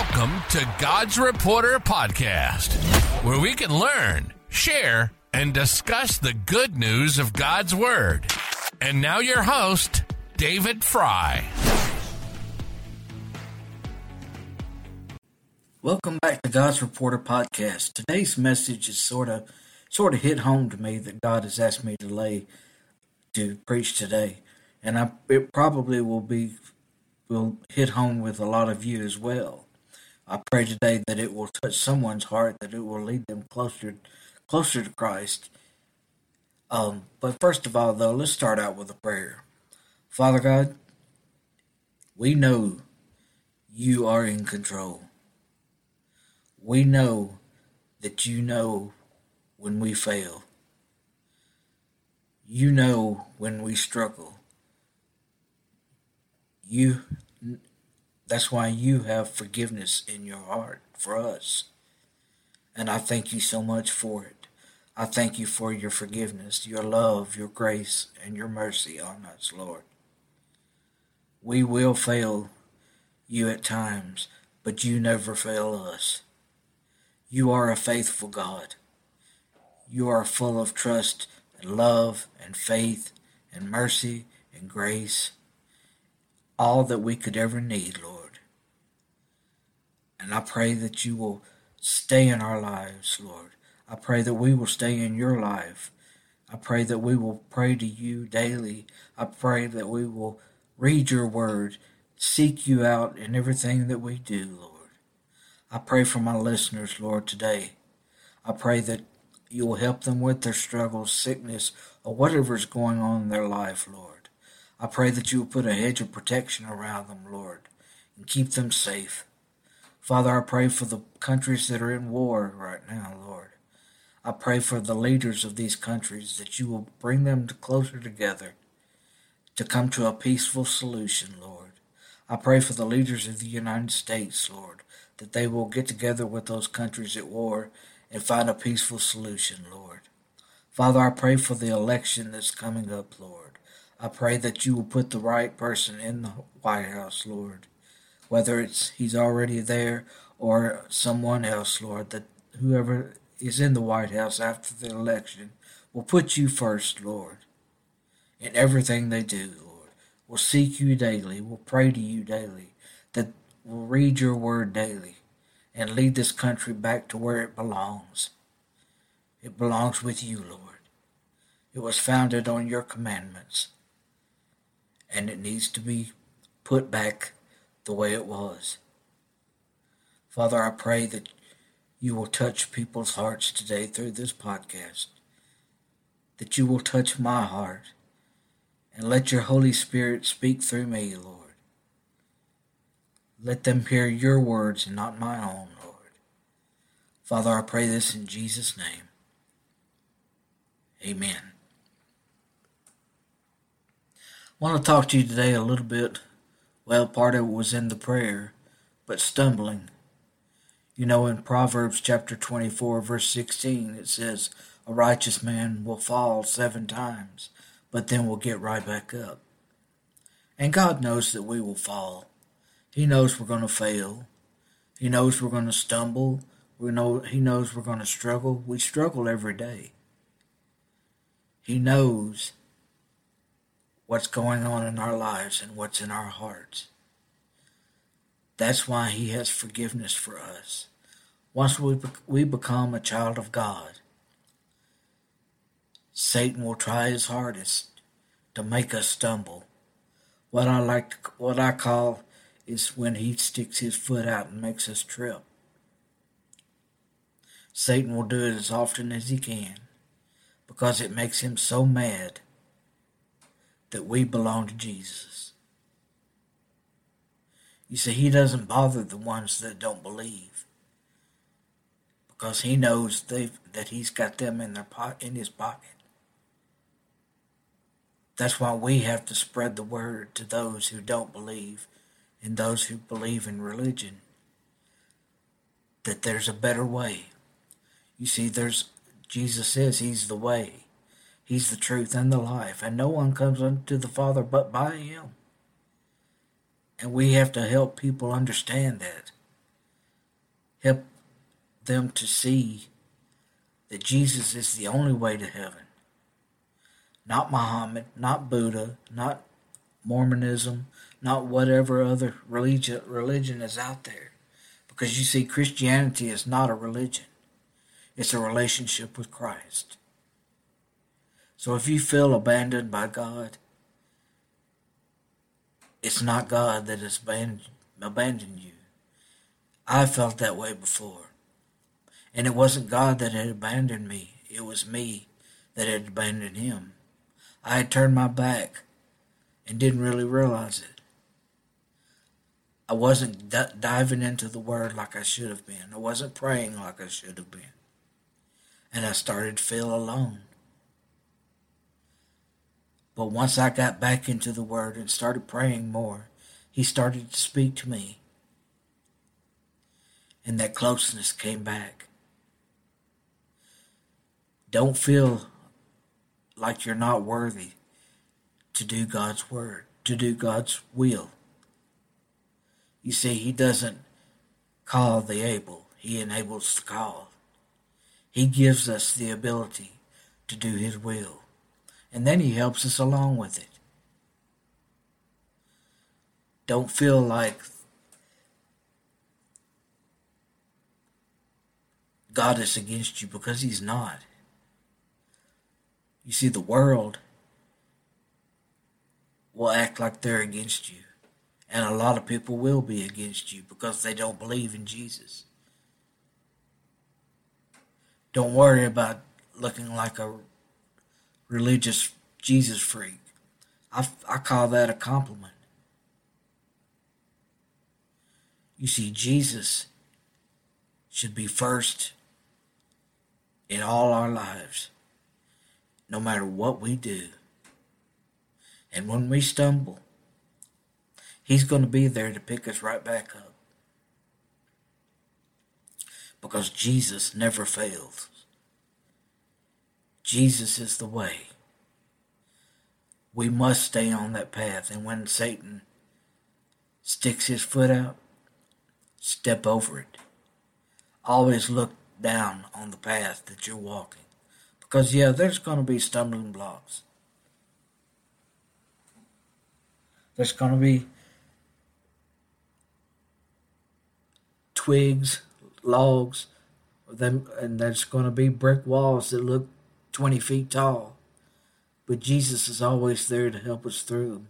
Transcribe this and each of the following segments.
Welcome to God's Reporter Podcast, where we can learn, share, and discuss the good news of God's Word. And now, your host, David Fry. Welcome back to God's Reporter Podcast. Today's message is sort of sort of hit home to me that God has asked me to lay to preach today, and I, it probably will be will hit home with a lot of you as well. I pray today that it will touch someone's heart, that it will lead them closer closer to Christ. Um, but first of all, though, let's start out with a prayer. Father God, we know you are in control. We know that you know when we fail. You know when we struggle. You that's why you have forgiveness in your heart for us. And I thank you so much for it. I thank you for your forgiveness, your love, your grace, and your mercy on us, Lord. We will fail you at times, but you never fail us. You are a faithful God. You are full of trust and love and faith and mercy and grace, all that we could ever need, Lord. And I pray that you will stay in our lives, Lord. I pray that we will stay in your life. I pray that we will pray to you daily. I pray that we will read your word, seek you out in everything that we do, Lord. I pray for my listeners, Lord, today. I pray that you will help them with their struggles, sickness, or whatever is going on in their life, Lord. I pray that you will put a hedge of protection around them, Lord, and keep them safe. Father, I pray for the countries that are in war right now, Lord. I pray for the leaders of these countries that you will bring them closer together to come to a peaceful solution, Lord. I pray for the leaders of the United States, Lord, that they will get together with those countries at war and find a peaceful solution, Lord. Father, I pray for the election that's coming up, Lord. I pray that you will put the right person in the White House, Lord whether it's he's already there or someone else, Lord, that whoever is in the White House after the election will put you first, Lord, in everything they do, Lord. Will seek you daily, will pray to you daily, that will read your word daily, and lead this country back to where it belongs. It belongs with you, Lord. It was founded on your commandments, and it needs to be put back the way it was. Father, I pray that you will touch people's hearts today through this podcast, that you will touch my heart, and let your Holy Spirit speak through me, Lord. Let them hear your words and not my own, Lord. Father, I pray this in Jesus' name. Amen. I want to talk to you today a little bit well, part of it was in the prayer, but stumbling. You know, in Proverbs chapter 24, verse 16, it says, A righteous man will fall seven times, but then will get right back up. And God knows that we will fall. He knows we're going to fail. He knows we're going to stumble. We know He knows we're going to struggle. We struggle every day. He knows what's going on in our lives and what's in our hearts. That's why He has forgiveness for us. Once we, we become a child of God, Satan will try his hardest to make us stumble. What I like, what I call, is when he sticks his foot out and makes us trip. Satan will do it as often as he can because it makes him so mad that we belong to Jesus. You see, he doesn't bother the ones that don't believe because he knows that he's got them in their po- in his pocket. That's why we have to spread the word to those who don't believe and those who believe in religion that there's a better way. You see, there's Jesus says he's the way. He's the truth and the life, and no one comes unto the Father but by Him. And we have to help people understand that. help them to see that Jesus is the only way to heaven. Not Muhammad, not Buddha, not Mormonism, not whatever other religion religion is out there. Because you see, Christianity is not a religion. It's a relationship with Christ. So if you feel abandoned by God, it's not God that has abandoned, you. I felt that way before. And it wasn't God that had abandoned me. It was me that had abandoned him. I had turned my back and didn't really realize it. I wasn't d- diving into the word like I should have been. I wasn't praying like I should have been. And I started to feel alone. But once I got back into the word and started praying more, he started to speak to me. And that closeness came back. Don't feel like you're not worthy to do God's word, to do God's will. You see, He doesn't call the able, He enables the called. He gives us the ability to do His will, and then He helps us along with it. Don't feel like God is against you because He's not. You see, the world will act like they're against you. And a lot of people will be against you because they don't believe in Jesus. Don't worry about looking like a religious Jesus freak. I, I call that a compliment. You see, Jesus should be first in all our lives no matter what we do. And when we stumble, He's going to be there to pick us right back up. Because Jesus never fails. Jesus is the way. We must stay on that path. And when Satan sticks his foot out, step over it. Always look down on the path that you're walking. Because, yeah, there's going to be stumbling blocks. There's going to be twigs, logs, and there's going to be brick walls that look 20 feet tall. But Jesus is always there to help us through.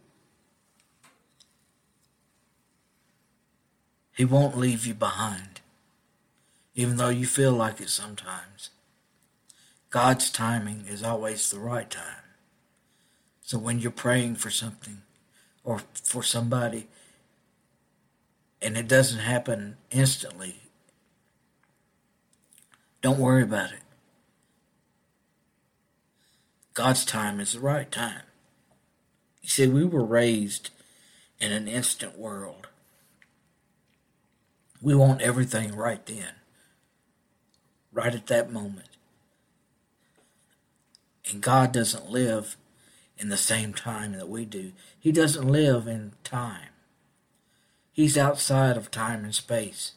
He won't leave you behind, even though you feel like it sometimes. God's timing is always the right time. So when you're praying for something or for somebody and it doesn't happen instantly, don't worry about it. God's time is the right time. You see, we were raised in an instant world. We want everything right then, right at that moment. And God doesn't live in the same time that we do. He doesn't live in time. He's outside of time and space.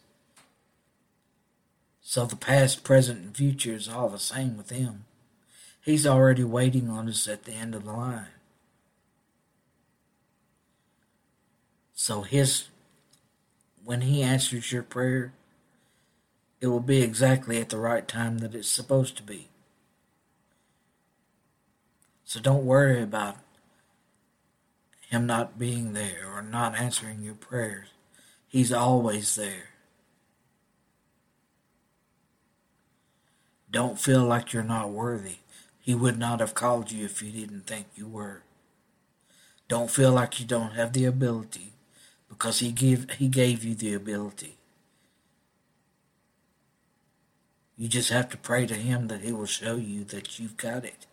So the past, present, and future is all the same with him. He's already waiting on us at the end of the line. So his when he answers your prayer, it will be exactly at the right time that it's supposed to be. So don't worry about him not being there or not answering your prayers. He's always there. Don't feel like you're not worthy. He would not have called you if he didn't think you were. Don't feel like you don't have the ability because he gave he gave you the ability. You just have to pray to him that he will show you that you've got it.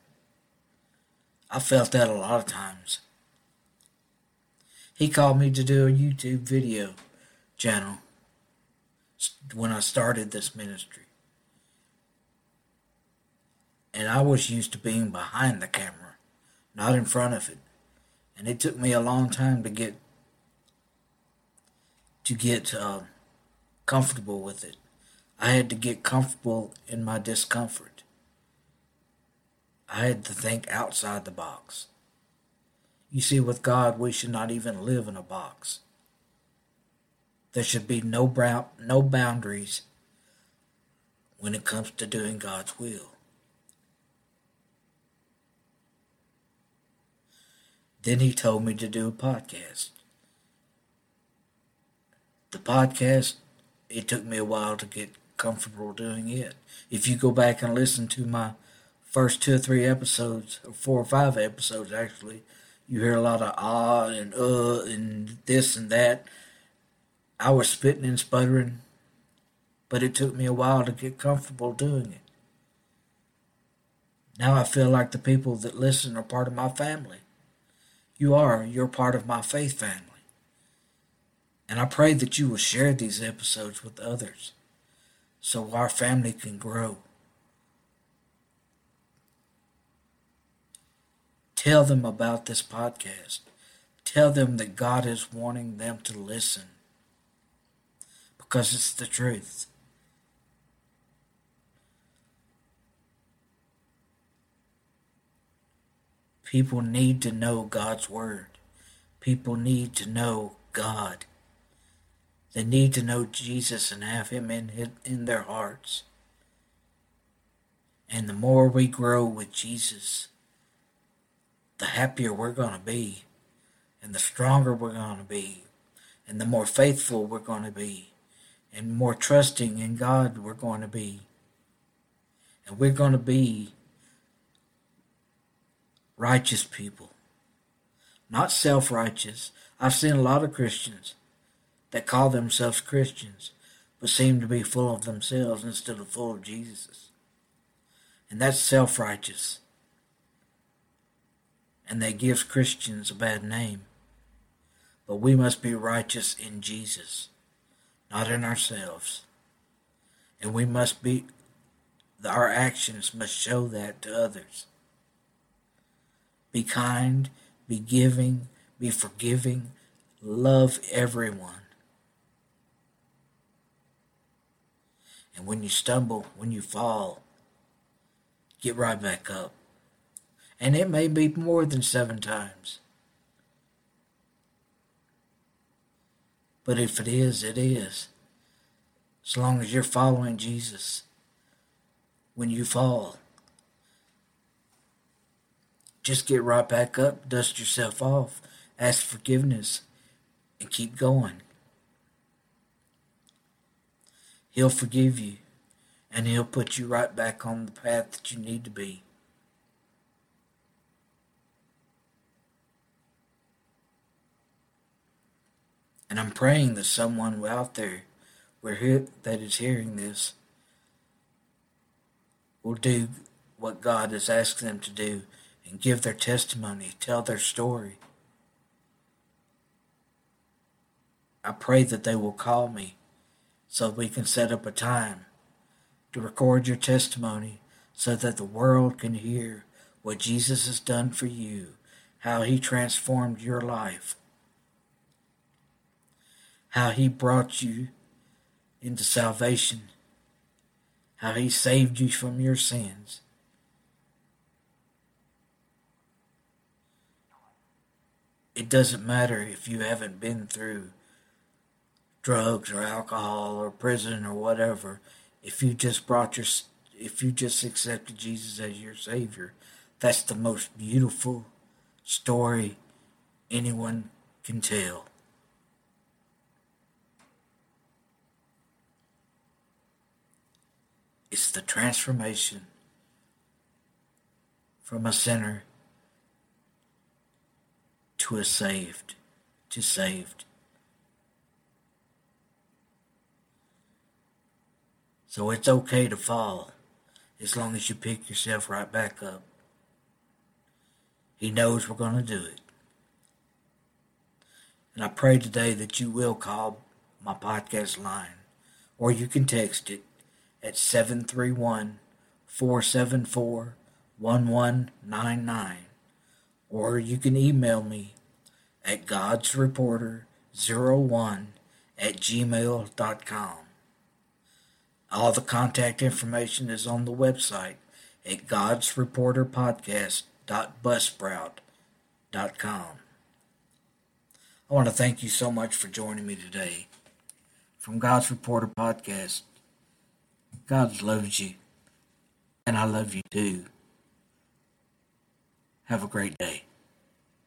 I felt that a lot of times. He called me to do a YouTube video channel when I started this ministry. And I was used to being behind the camera, not in front of it. And it took me a long time to get to get uh, comfortable with it. I had to get comfortable in my discomfort. I had to think outside the box. You see, with God, we should not even live in a box. There should be no, brow, no boundaries when it comes to doing God's will. Then he told me to do a podcast. The podcast, it took me a while to get comfortable doing it. If you go back and listen to my first two or three episodes, or four or five episodes actually, you hear a lot of ah and uh and this and that. I was spitting and sputtering, but it took me a while to get comfortable doing it. Now I feel like the people that listen are part of my family. You are, you're part of my faith family. And I pray that you will share these episodes with others so our family can grow. Tell them about this podcast. Tell them that God is wanting them to listen because it's the truth. People need to know God's Word. People need to know God. They need to know Jesus and have Him in, in their hearts. And the more we grow with Jesus, the happier we're going to be, and the stronger we're going to be, and the more faithful we're going to be, and more trusting in God we're going to be. And we're going to be righteous people, not self righteous. I've seen a lot of Christians that call themselves Christians but seem to be full of themselves instead of full of Jesus. And that's self righteous and that gives Christians a bad name. But we must be righteous in Jesus, not in ourselves. And we must be, our actions must show that to others. Be kind, be giving, be forgiving, love everyone. And when you stumble, when you fall, get right back up and it may be more than seven times. But if it is, it is. As long as you're following Jesus, when you fall, just get right back up, dust yourself off, ask forgiveness, and keep going. He'll forgive you, and He'll put you right back on the path that you need to be. And I'm praying that someone out there that is hearing this will do what God has asked them to do and give their testimony, tell their story. I pray that they will call me so we can set up a time to record your testimony so that the world can hear what Jesus has done for you, how he transformed your life how he brought you into salvation, how he saved you from your sins. It doesn't matter if you haven't been through drugs or alcohol or prison or whatever. If you just brought your, if you just accepted Jesus as your Savior, that's the most beautiful story anyone can tell. It's the transformation from a sinner to a saved, to saved. So it's okay to fall as long as you pick yourself right back up. He knows we're going to do it. And I pray today that you will call my podcast line or you can text it at 731 474 1199. Or you can email me at godsreporter01 at gmail.com. All the contact information is on the website at godsreporterpodcast.buzzsprout.com. I want to thank you so much for joining me today. From God's Reporter Podcast, God loves you, and I love you too. Have a great day.